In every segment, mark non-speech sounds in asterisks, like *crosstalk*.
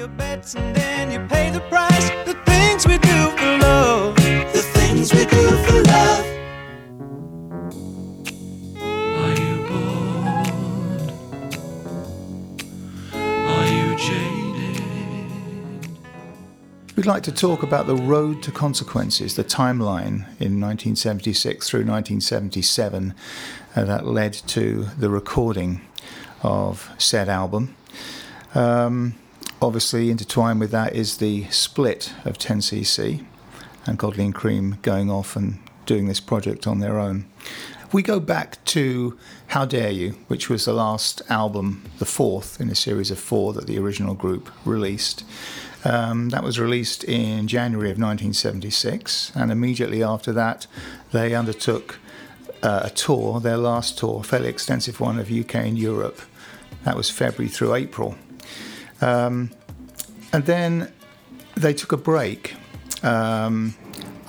your bets and then you pay the price. The things we do for love. The things we do for love. Are you bored? Are you jaded? We'd like to talk about the road to consequences, the timeline in 1976 through 1977 uh, that led to the recording of said album. Um, obviously, intertwined with that is the split of 10cc and Godley and Creme going off and doing this project on their own. We go back to How Dare You, which was the last album, the fourth in a series of four that the original group released. Um, that was released in January of 1976, and immediately after that, they undertook uh, a tour, their last tour, a fairly extensive one of UK and Europe. That was February through April. Um, and then they took a break. Um,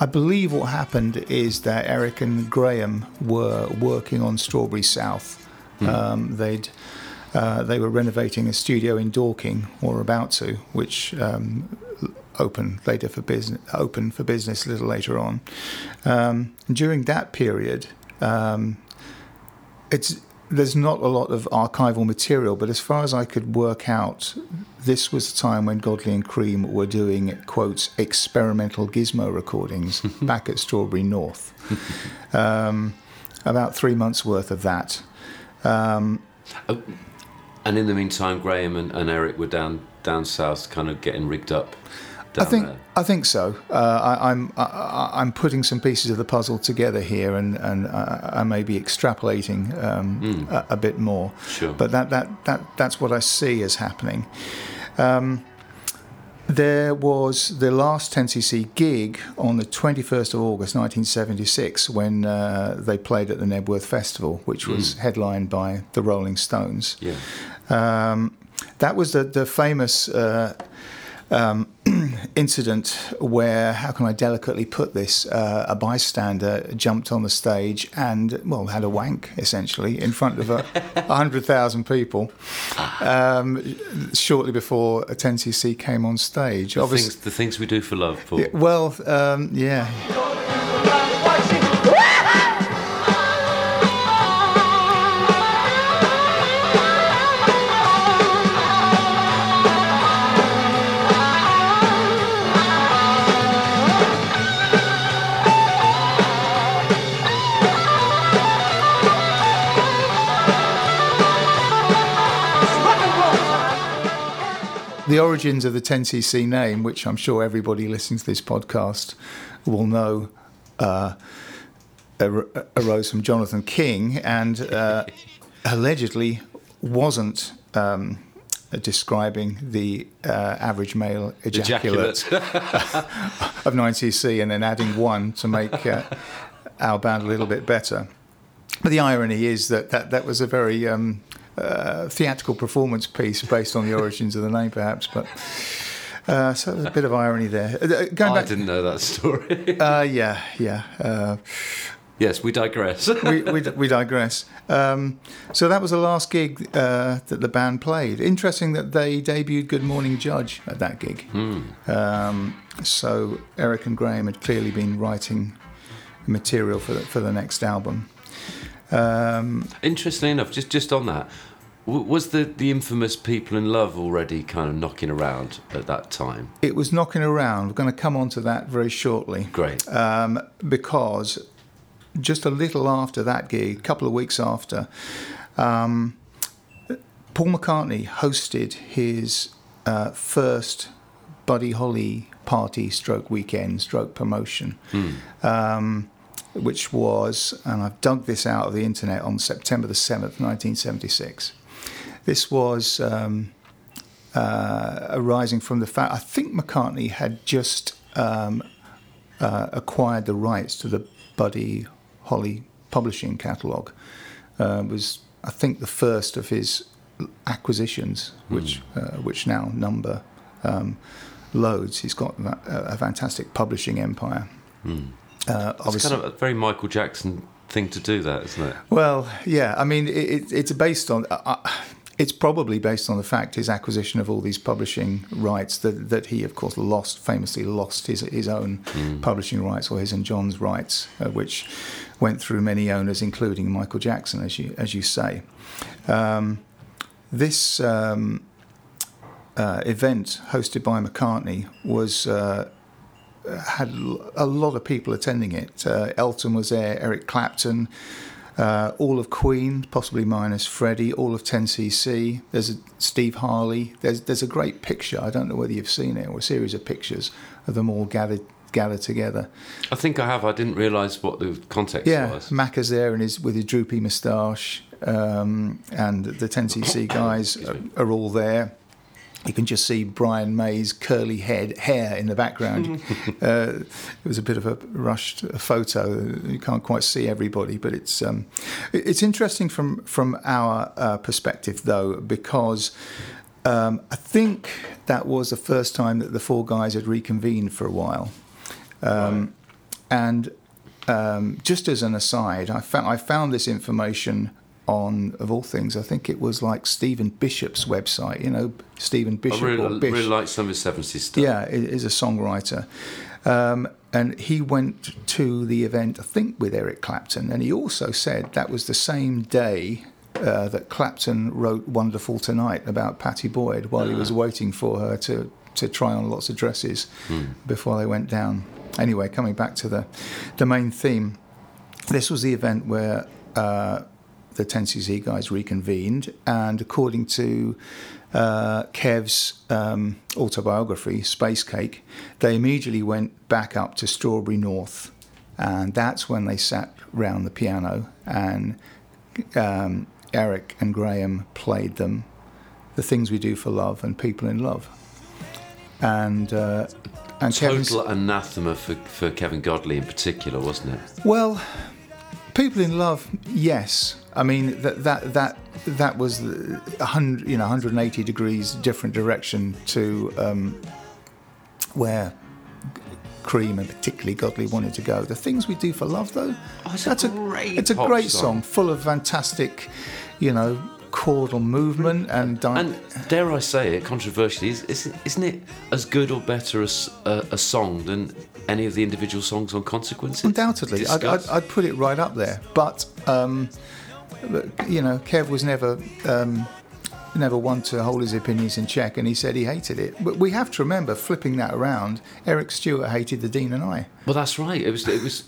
I believe what happened is that Eric and Graham were working on Strawberry South. Um, they'd uh, they were renovating a studio in Dorking, or about to, which um, opened later for business. Opened for business a little later on. Um, during that period, um, it's there's not a lot of archival material, but as far as I could work out, this was the time when Godley and Creme were doing quotes experimental gizmo recordings *laughs* back at Strawberry North. Um, about three months worth of that. Um, And in the meantime, Graham and, and Eric were down down south, kind of getting rigged up. I think there. I think so. Uh, I, I'm I, I'm putting some pieces of the puzzle together here, and and I, I may be extrapolating um, a, a bit more. Sure. But that that that that's what I see as happening. Um, there was the last 10cc gig on the 21st of August 1976 when uh, they played at the Knebworth Festival, which was headlined by the Rolling Stones. Yeah. Um, that was the, the famous uh, um, incident where, how can I delicately put this, uh, a bystander jumped on the stage and, well, had a wank, essentially, in front of a *laughs* 100,000 people um, shortly before a 10cc came on stage. The Obviously, things, the things we do for love, Paul. well, um, yeah. The origins of the 10cc name, which I'm sure everybody listening to this podcast will know, uh, arose from Jonathan King and uh, *laughs* allegedly wasn't um, describing the uh, average male ejaculate, *laughs* of 9cc and then adding one to make uh, our band a little bit better. But the irony is that that, that was a very um, uh, theatrical performance piece based on the origins of the name, perhaps. But uh, so there's a bit of irony there. Uh, going I back, didn't know that story. *laughs* uh, yeah, yeah. Uh, yes, we digress. *laughs* we, we, we digress. Um, so that was the last gig uh, that the band played. Interesting that they debuted Good Morning Judge at that gig. Um, so Eric and Graham had clearly been writing material for the, for the next album. Um, Interestingly enough, just just on that, w- was the the infamous "People in Love" already kind of knocking around at that time? it was knocking around. We're going to come on to that very shortly. Great. um, because just a little after that gig, a couple of weeks after, um, Paul McCartney hosted his uh, first Buddy Holly party stroke weekend stroke promotion. Um, which was, and I've dug this out of the internet on September the 7th, 1976. This was um, uh, arising from the fact I think McCartney had just um, uh, acquired the rights to the Buddy Holly publishing catalogue. Uh, was I think the first of his acquisitions, which uh, which now number um, loads. He's got a, a fantastic publishing empire. Uh, It's kind of a very Michael Jackson thing to do, that isn't it? well, yeah. I mean, it, it, it's based on. Uh, uh, it's probably based on the fact his acquisition of all these publishing rights that that he, of course, lost famously lost his his own publishing rights or his and John's rights, uh, which went through many owners, including Michael Jackson, as you as you say. Um, this um, uh, event hosted by McCartney was. Had a lot of people attending it. Uh, Elton was there, Eric Clapton, uh, all of Queen, possibly minus Freddie, all of 10cc. There's a Steve Harley. There's there's a great picture. I don't know whether you've seen it or a series of pictures of them all gathered gathered together. I think I have. I didn't realise what the context was. Yeah, was. Macca's there and his with his droopy moustache, um, and the 10cc *coughs* guys are, are all there. You can just see Brian May's curly head hair in the background. *laughs* uh, it was a bit of a rushed photo. You can't quite see everybody, but it's um, it's interesting from from our uh, perspective though because. Um, I think that was the first time that the four guys had reconvened for a while. Um, And um, just as an aside, I found I found this information on, of all things, I think it was like Stephen Bishop's website. You know, Stephen I Bishop really, or Bish. really like some of his 70s stuff. Yeah, i- is a songwriter. Um, and he went to the event, I think, with Eric Clapton. And he also said that was the same day uh, that Clapton wrote Wonderful Tonight about Pattie Boyd while he was waiting for her to, to try on lots of dresses before they went down. Anyway, coming back to the, the main theme, this was the event where uh, the 10cc guys reconvened, and according to uh, Kev's um, autobiography, Space Cake, they immediately went back up to Strawberry North, and that's when they sat round the piano, and um, Eric and Graham played them the things we do for love and people in love. And uh, and Kevin's, Total anathema for, for Kevin Godley in particular, wasn't it? Well, people in love, yes. I mean that that that that was a hundred, you know, 180 degrees different direction to um, where Creme and particularly Godley wanted to go. The things we do for love, though, Oh, it's a that's great it's a great song. song, full of fantastic, you know, chordal movement and. Di- And dare I say it, controversially, is, is, isn't it as good or better as a, a song than any of the individual songs on Consequences? Undoubtedly, I'd, I'd, I'd put it right up there. But um, but, you know, Kev was never um, never one to hold his opinions in check, and he said he hated it. But we have to remember, flipping that around, Eric Stewart hated the Dean and I. Well, that's right. It was it was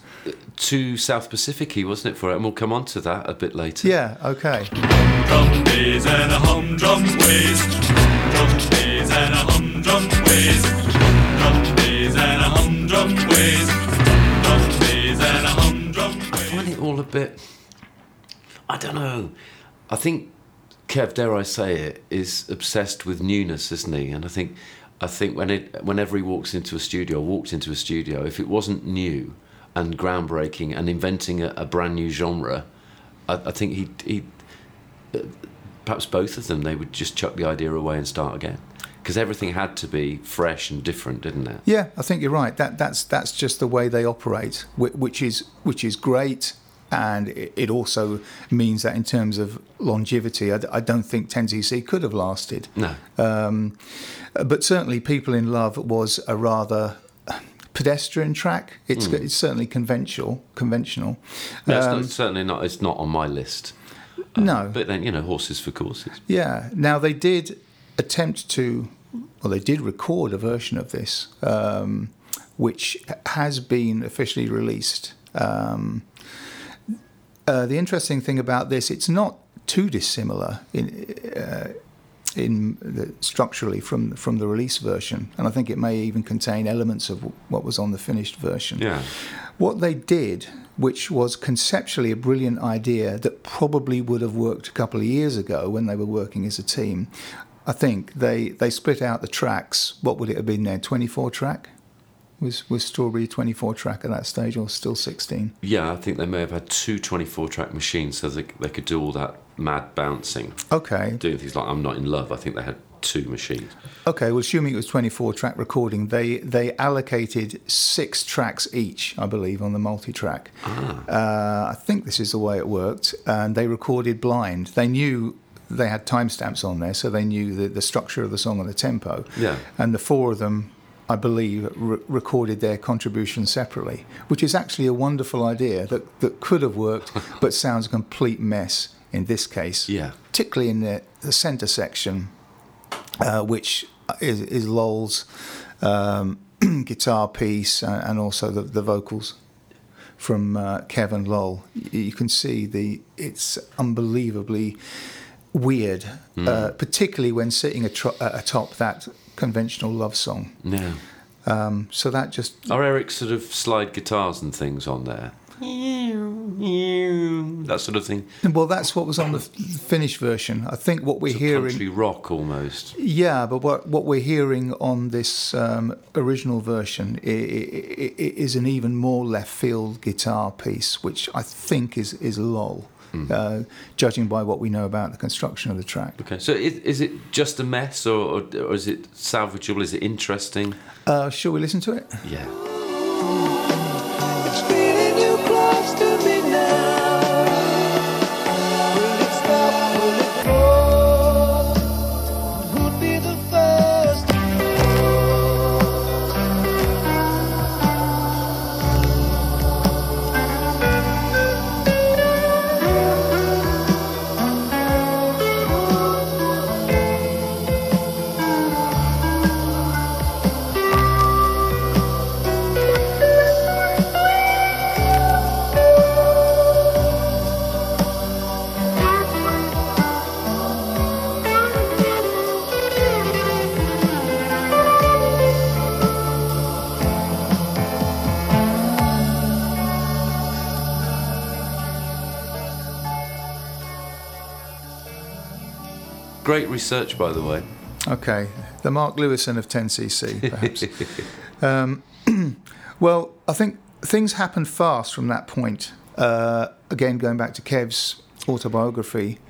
too South Pacific-y, wasn't it, for it? And we'll come on to that a bit later. Yeah, okay. Drum days and a humdrum ways. Drum days and a humdrum ways. Drum days and a humdrum ways. Drum days and a humdrum I ways. find it all a bit. I don't know. I think Kev, dare I say it, is obsessed with newness, isn't he? And I think, I think when it, whenever he walks into a studio, walked into a studio, if it wasn't new and groundbreaking and inventing a, a brand new genre, I, I think he, he, perhaps both of them, they would just chuck the idea away and start again. Because everything had to be fresh and different, didn't it? Yeah, I think you're right. That that's that's just the way they operate, which is which is great, and it also means that in terms of longevity, I don't think 10cc could have lasted. No. Um, but certainly, People in Love was a rather pedestrian track. It's it's certainly conventional. Conventional. No, it's Um, not, certainly not. It's not on my list. no, But then you know, horses for courses. Yeah. Now they did attempt to, well, they did record a version of this, um, which has been officially released. Um, uh, the interesting thing about this, it's not too dissimilar in. Uh, in the, structurally from from the release version, and I think it may even contain elements of what was on the finished version. Yeah. What they did, which was conceptually a brilliant idea that probably would have worked a couple of years ago when they were working as a team, I think they, they split out the tracks. What would it have been then? 24 track? Was, was Strawberry 24 track at that stage or still 16? Yeah, I think they may have had two 24 track machines so they, they could do all that mad bouncing. Okay. Doing things like I'm Not in Love, I think they had two machines. Okay, well, assuming it was 24 track recording, they, they allocated six tracks each, I believe, on the multi track. Uh, I think this is the way it worked. And they recorded blind. They knew they had timestamps on there, so they knew the, the structure of the song and the tempo. Yeah. And the four of them, I believe, re- recorded their contribution separately, which is actually a wonderful idea that, that could have worked, *laughs* but sounds a complete mess in this case. Yeah. Particularly in the, the centre section, uh, which is, is Lol's um, *clears throat* guitar piece uh, and also the, the vocals from uh, Kevin Lol. You can see the it's unbelievably weird, uh, particularly when sitting atro- uh, atop that conventional love song. Yeah. Um, so that just Are Eric's sort of slide guitars and things on there? That sort of thing. well, that's what was on the f- finished version. I think what we're It's hearing. country rock almost. Yeah, but what what we're hearing on this um, original version i- i- i- is an even more left field guitar piece, which I think is is Lol, uh, judging by what we know about the construction of the track. Okay, so is, is it just a mess, or, or, or is it salvageable? Is it interesting? Uh, shall we listen to it? Yeah. Great research, by the way. Okay, the Mark Lewisohn of 10cc, perhaps. *laughs* um, *clears throat* well, I think things happened fast from that point. Uh, again, going back to Kev's autobiography,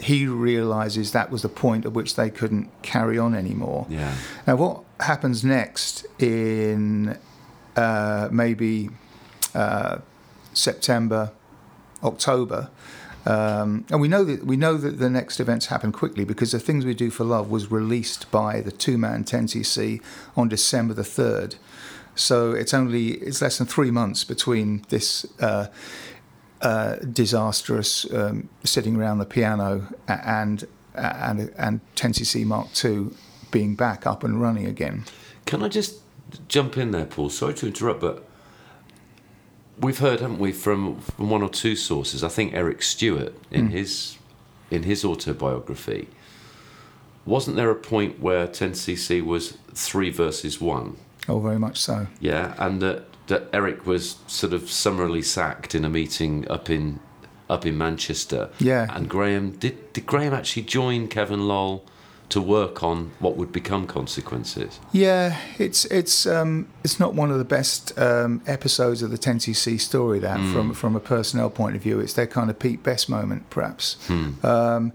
he realizes that was the point at which they couldn't carry on anymore. Yeah. Now, what happens next in uh, maybe uh, September, October? Um, and we know that we know that the next events happen quickly because the things we do for love was released by the two-man 10cc on December the third. So it's only it's less than three months between this uh, uh, disastrous um, sitting around the piano and and and 10cc Mark II being back up and running again. Can I just jump in there, Paul? Sorry to interrupt, but we've heard, haven't we, from, from one or two sources? I think Eric Stewart in hmm. his in his autobiography. Wasn't there a point where 10cc was three versus one? Oh, very much so. Yeah, and that, that Eric was sort of summarily sacked in a meeting up in up in Manchester. Yeah. And Graham did did Graham actually join Kevin Lol to work on what would become consequences? Yeah, it's it's um, it's not one of the best um, episodes of the 10cc story. That from from a personnel point of view, it's their kind of Pete Best moment, perhaps. Um,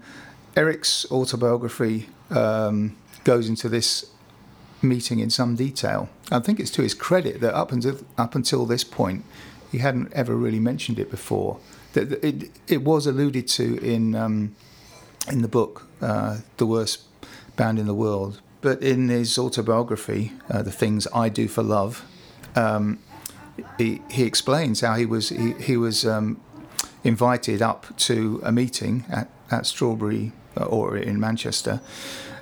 Eric's autobiography um, goes into this meeting in some detail. I think it's to his credit that up until up until this point, he hadn't ever really mentioned it before. That that it it was alluded to in um, in the book, uh, the worst band in the world. But in his autobiography, uh, the things I do for love, um, he, he explains how he was he, he was um, invited up to a meeting at, at Strawberry uh, or in Manchester.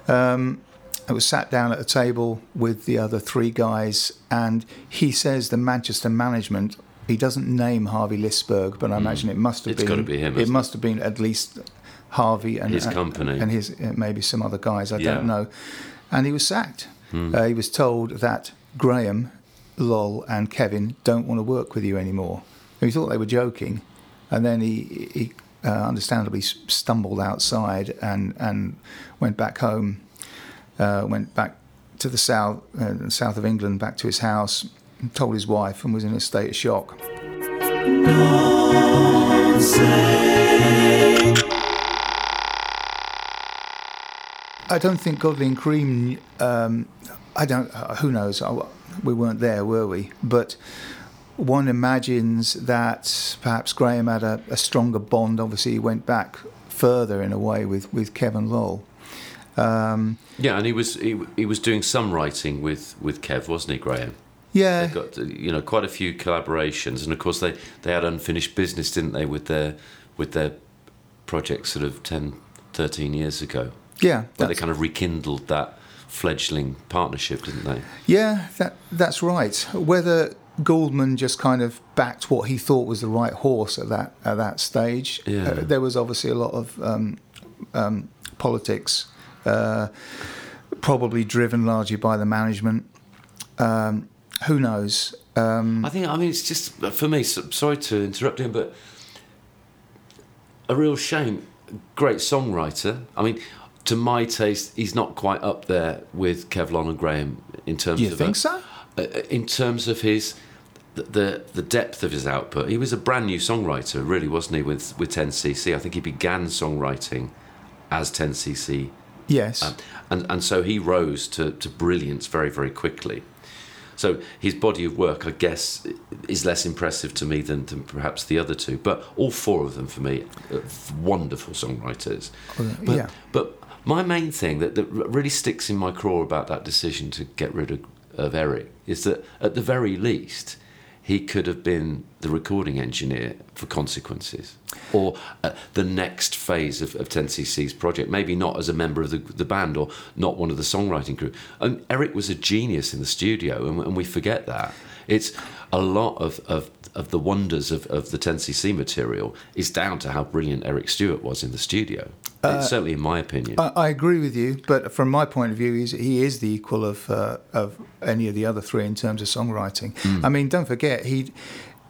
Um, I was sat down at a table with the other three guys, and he says the Manchester management. He doesn't name Harvey Lisberg, but I imagine it must have It's been. be him, It isn't it? must have been at least Harvey and His and- company. and his uh, maybe some other guys. I Yeah. don't know. And he was sacked. Uh, he was told that Graham, Lol, and Kevin don't want to work with you anymore. And he thought they were joking, and then he, he uh, understandably stumbled outside and and went back home. Uh, went back to the south uh, south of England, back to his house. and Told his wife and was in a state of shock. I don't think Godley and Creme. Um, I don't. Uh, who knows? I, we weren't there, were we? But one imagines that perhaps Graham had a, a stronger bond. Obviously, he went back further in a way with with Kevin Lol. Um, Yeah, and he was he, he was doing some writing with with Kev, wasn't he, Graham? yeah, They got you know quite a few collaborations, and of course they they had unfinished business, didn't they, with their with their project sort of 10, 13 years ago. Yeah, But they kind of rekindled that fledgling partnership, didn't they? yeah, that that's right. Whether Gouldman just kind of backed what he thought was the right horse at that at that stage. Yeah. Uh, there was obviously a lot of um, um, politics, uh, probably driven largely by the management. Um, who knows? Um, I think I mean it's just for me. Sorry to interrupt him, but a real shame. Great songwriter. I mean, to my taste, he's not quite up there with Kevlon and Graham in terms you of think a- so? uh, in terms of his the, the the depth of his output. He was a brand new songwriter, really, wasn't he? With with 10cc, I think he began songwriting as 10cc, Yes. um, and and so he rose to to brilliance very very quickly. So his body of work, I guess, is less impressive to me than, than perhaps the other two. But all four of them, for me, are wonderful songwriters. But, yeah. but my main thing that, that really sticks in my craw about that decision to get rid of, of Eric is that at the very least, he could have been the recording engineer for Consequences or uh, the next phase of, of 10cc's project. Maybe not as a member of the, the band or not one of the songwriting crew. And Eric was a genius in the studio, and, and we forget that. It's a lot of, of, of the wonders of, of the 10cc material is down to how brilliant Eric Stewart was in the studio. It's certainly in my opinion. I, I agree with you, but from my point of view, he's, he is the equal of uh, of any of the other three in terms of songwriting. I mean, don't forget he'd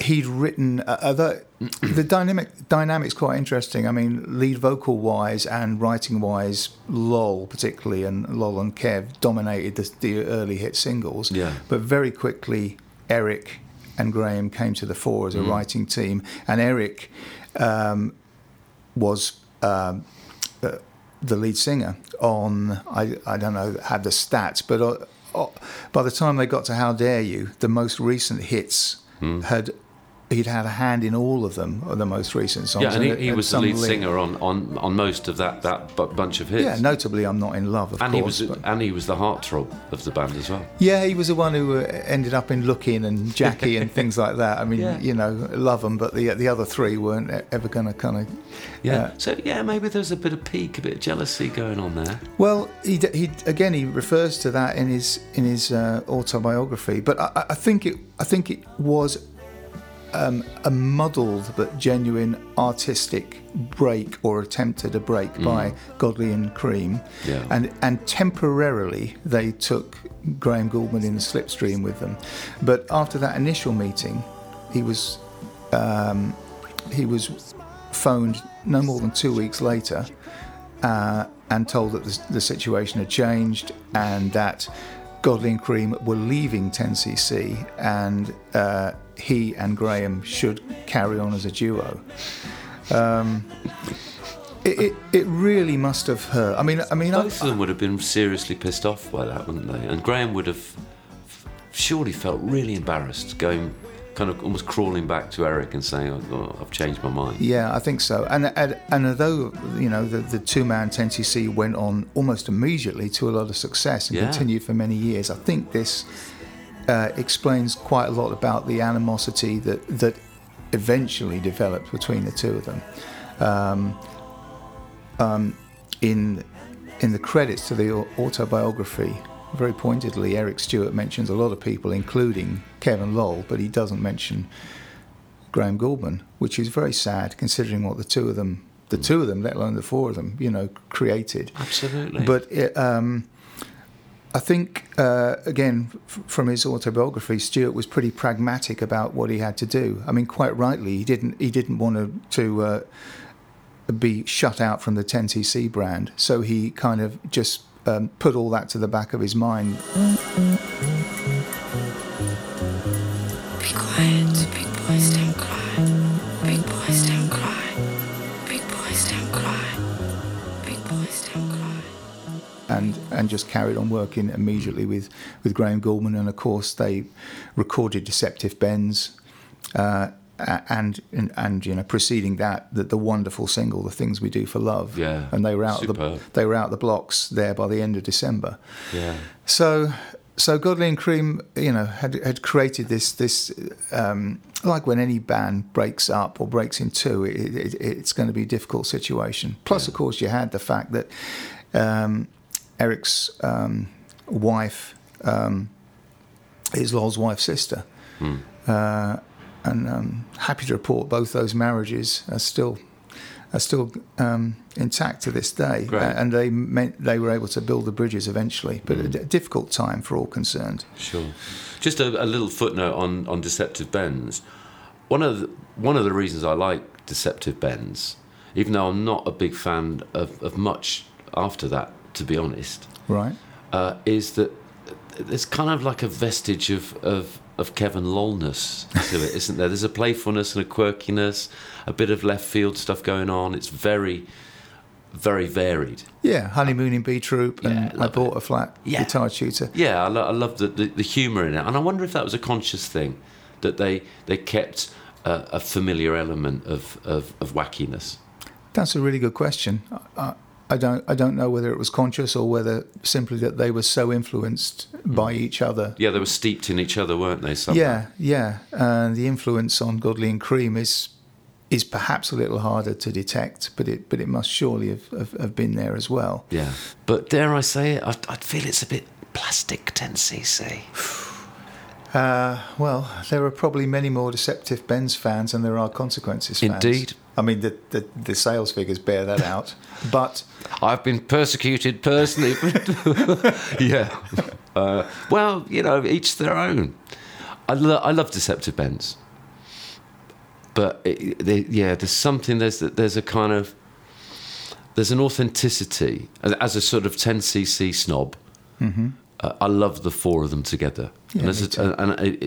he'd written uh, although *clears throat* the dynamic dynamics quite interesting. I mean, lead vocal wise and writing wise, Lol particularly and Lol and Kev dominated the, the early hit singles. Yeah. but very quickly Eric and Graham came to the fore as a writing team, and Eric um, was. Um, uh, the lead singer on I, I don't know had the stats but uh, uh, by the time they got to How Dare You the most recent hits Hmm. had he'd had a hand in all of them the most recent songs yeah, and he, and- he was the lead singer on, on, on most of that, that bu- bunch of hits. yeah notably I'm Not in Love of and he was but- and he was the heartthrob of the band as well. yeah he was the one who uh, ended up in Look-in and Jackie and *laughs* things like that I mean Yeah. you know love them but the the other three weren't ever going to kind of Yeah. so yeah, maybe there's a bit of pique, a bit of jealousy going on there. Well, he, he again he refers to that in his in his uh, autobiography, but I- I think it I think it was um, a muddled but genuine artistic break or attempt at a break by Godley and Creme, Yeah. and and temporarily they took Graham Gouldman in the slipstream with them, but after that initial meeting, he was um, he was phoned no more than two weeks later uh, and told that the, the situation had changed and that Godley and Creme were leaving 10cc and uh, he and Graham should carry on as a duo. Um, it, it, it really must have hurt. I mean, I mean, I, Both of them would have been seriously pissed off by that, wouldn't they? And Graham would have surely felt really embarrassed, going kind of almost crawling back to Eric and saying, oh, "I've changed my mind." Yeah, I think so. And and, and although you know the, the two man 10cc went on almost immediately to a lot of success and Yeah. continued for many years, I think this uh, explains quite a lot about the animosity that that eventually developed between the two of them. Um, um, in in the credits to the autobiography, very pointedly, Eric Stewart mentions a lot of people, including Kevin Lol, but he doesn't mention Graham Gouldman, which is very sad considering what the two of them, the two of them, let alone the four of them, you know, created. Absolutely. But it, um, I think, uh, again, f- from his autobiography, Stewart was pretty pragmatic about what he had to do. I mean, quite rightly, he didn't he didn't want to to uh, be shut out from the 10cc brand, so he kind of just um, put all that to the back of his mind. Be quiet, big boys don't cry. Big boys don't cry. Big boys don't cry. Big boys don't cry. And and just carried on working immediately with with Graham Gouldman, and of course they recorded Deceptive Bends, uh, and, and and you know preceding that, the, the wonderful single, "The Things We Do for Love." Yeah, and they were out the they were out the blocks there by the end of December. Yeah. So, so Godley and Creme, you know, had had created this this um, like when any band breaks up or breaks in two, it, it, it's going to be a difficult situation. Plus, of course, you had the fact that um, Eric's um, wife um, is Lol's wife's sister, uh, and um, happy to report both those marriages are still are still um, intact to this day. Uh, and they meant they were able to build the bridges eventually. But a d- difficult time for all concerned. Sure. Just a, a little footnote on, on Deceptive Bends. One of the, one of the reasons I like Deceptive Bends, even though I'm not a big fan of, of much after that, to be honest, Right. uh, is that there's kind of like a vestige of, of, of Kevin Lolness to it, isn't there? There's a playfulness and a quirkiness, a bit of left field stuff going on. It's very, very varied. Yeah, honeymoon in B Troop, and Yeah, I love bought a flat Yeah. guitar tutor. Yeah, I, lo- I love the, the, the humour in it, and I wonder if that was a conscious thing that they they kept a, a familiar element of, of, of wackiness. That's a really good question. I, I don't I don't know whether it was conscious or whether simply that they were so influenced by each other. Yeah, they were steeped in each other, weren't they? Somehow? Yeah, yeah. And the influence on Godley and Creme is is perhaps a little harder to detect, but it but it must surely have, have, have been there as well. yeah. But dare I say it, I, I feel it's a bit plastic 10cc. *sighs* Uh, well, there are probably many more Deceptive Bends fans than there are Consequences fans. Indeed. I mean, the, the, the sales figures bear that out. *laughs* But I've been persecuted personally. *laughs* yeah. Uh, well, you know, each their own. I, lo- I love Deceptive Bends. But it, they, yeah, there's something, there's, there's a kind of, there's an authenticity. As, a sort of 10cc snob, uh, I love the four of them together. Yeah, and a- too. and it,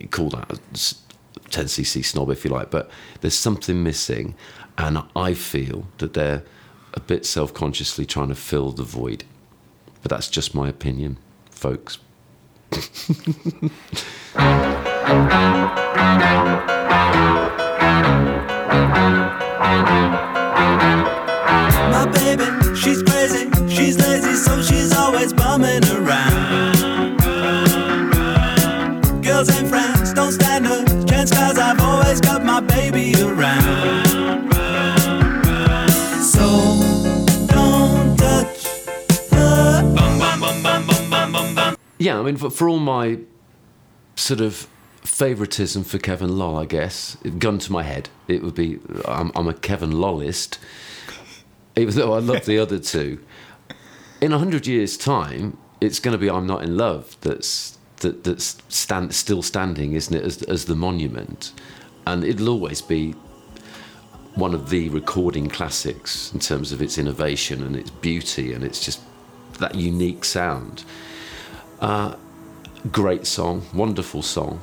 it, call that 10cc snob if you like, but there's something missing, and I feel that they're a bit self consciously trying to fill the void. But that's just my opinion, folks. *laughs* *laughs* mean, for, for all my sort of favoritism for Kevin Lol, I guess, gun to my head, it would be I'm, I'm a Kevin Lollist, *laughs* even though I love the other two. In a hundred years' time, it's going to be I'm Not in Love that's that, that's stand, still standing, isn't it, as, as the monument, and it'll always be one of the recording classics in terms of its innovation and its beauty and it's just that unique sound great song, wonderful song.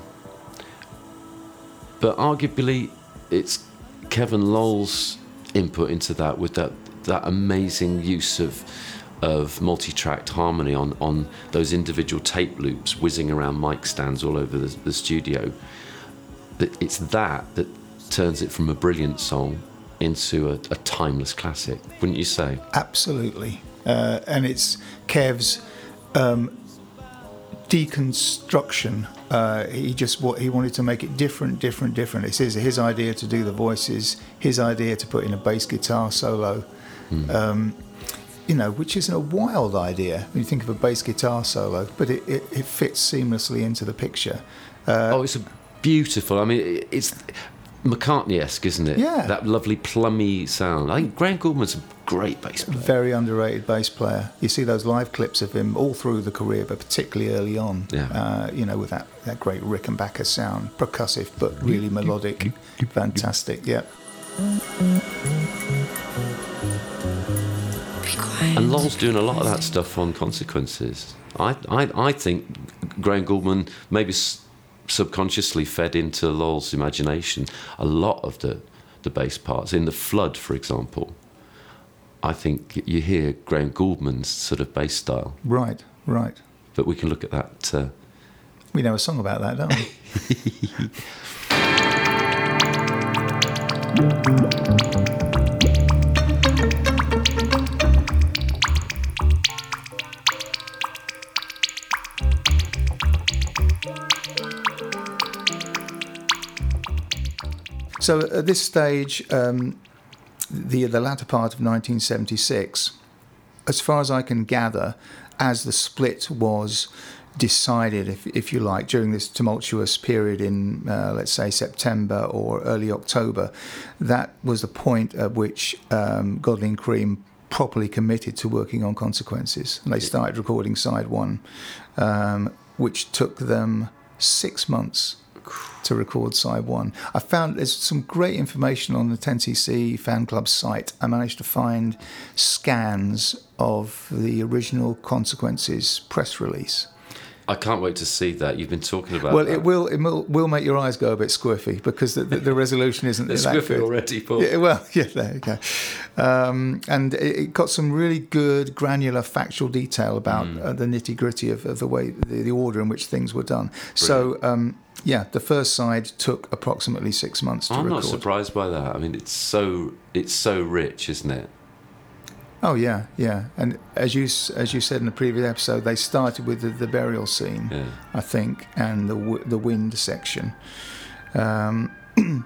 But arguably, it's Kevin Lol's input into that with that that amazing use of of multi-tracked harmony on on those individual tape loops whizzing around mic stands all over the, the studio. It's that that turns it from a brilliant song into a, a timeless classic, wouldn't you say? Absolutely. Uh, and it's Kev's um, deconstruction. Uh, he just what he wanted to make it different, different, different. It's his, his idea to do the voices, his idea to put in a bass guitar solo. Um, you know, which isn't a wild idea when you think of a bass guitar solo, but it, it, it fits seamlessly into the picture. oh, it's a beautiful. I mean, it's McCartney-esque, isn't it? Yeah. That lovely plummy sound. I think Graham Gouldman's a great bass player. Very underrated bass player. You see those live clips of him all through the career, but particularly early on. Yeah. Uh, you know, with that, that great Rickenbacker sound, percussive but really melodic, fantastic. Yeah. And Lol's doing a lot of that stuff on Consequences. I, I, I think Graham Gouldman maybe s- subconsciously fed into Lol's imagination a lot of the, the bass parts. In The Flood, for example, I think you hear Graham Gouldman's sort of bass style. Right. Right. But we can look at that. Uh, We know a song about that, don't we? *laughs* So at this stage, um, the the latter part of 1976, as far as I can gather, as the split was decided, if if you like, during this tumultuous period in uh, let's say September or early October, that was the point at which um, Godley and Creme properly committed to working on consequences, and they started recording side one, um, which took them six months to record side one. I found there's some great information on the 10cc fan club site. I managed to find scans of the original Consequences press release. I can't wait to see that. You've been talking about. Well, that. it will it will, will make your eyes go a bit squiffy because the, the, the resolution isn't *laughs* that squiffy good. already, Paul. Yeah, well, *laughs* yeah, there you go. Um, and it, it got some really good granular factual detail about Mm. uh, the nitty gritty of, of the way the, the order in which things were done. So. Um, yeah, the first side took approximately six months to I'm record. not surprised by that. I mean, it's so it's so rich, isn't it? Oh yeah, yeah. And as you as you said in the previous episode, they started with the, the burial scene, Yeah. I think, and the the wind section. Um, *clears throat*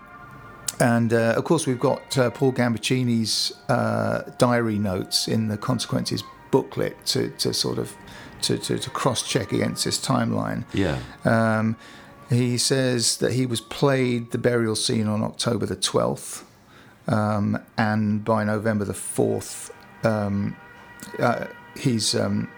and uh, of course, we've got uh, Paul Gambaccini's uh, diary notes in the consequences booklet to, to sort of to, to, to cross check against this timeline. Yeah. Um, he says that he was played the burial scene on October the 12th, um, and by November the 4th, um, uh, he's um,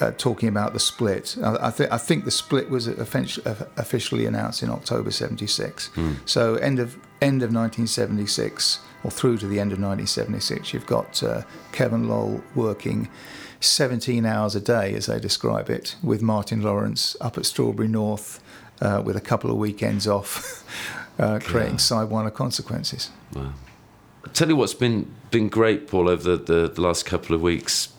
uh, talking about the split. I, I, th- I think the split was officially, officially announced in October 76. So end of end of 1976, or through to the end of 1976, you've got uh, Kevin Lol working 17 hours a day, as they describe it, with Martin Lawrence up at Strawberry North uh, with a couple of weekends off, *laughs* uh, creating side one of consequences. Wow. I tell you what's been been great, Paul, over the, the, the last couple of weeks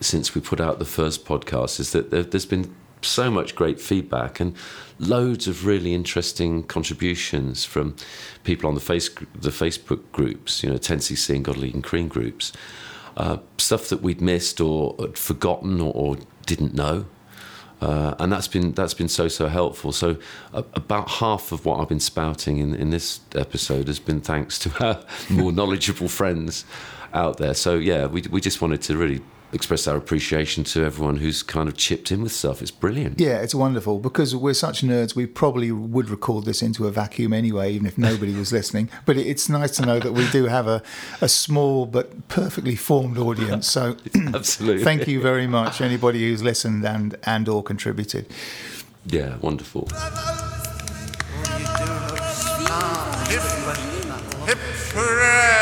since we put out the first podcast is that there, there's been so much great feedback and loads of really interesting contributions from people on the face the Facebook groups, you know, 10cc and Godley and Creme groups, uh, stuff that we'd missed or had forgotten or, or didn't know. Uh, and that's been that's been so so helpful. So uh, about half of what I've been spouting in, in this episode has been thanks to our *laughs* more knowledgeable friends out there. So yeah, we we just wanted to really express our appreciation to everyone who's kind of chipped in with stuff. It's brilliant. Yeah, it's wonderful because we're such nerds. We probably would record this into a vacuum anyway, even if nobody was listening. *laughs* But it's nice to know that we do have a, a small but perfectly formed audience. So *laughs* Absolutely. thank you very much, anybody who's listened and and or contributed. Yeah, wonderful. Hip hooray!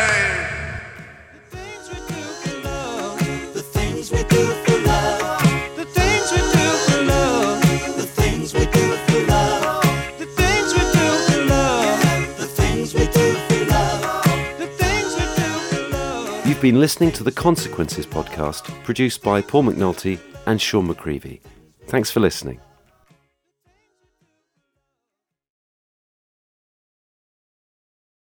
Been listening to the Consequences podcast, produced by Paul McNulty and Sean McCreevy. Thanks for listening.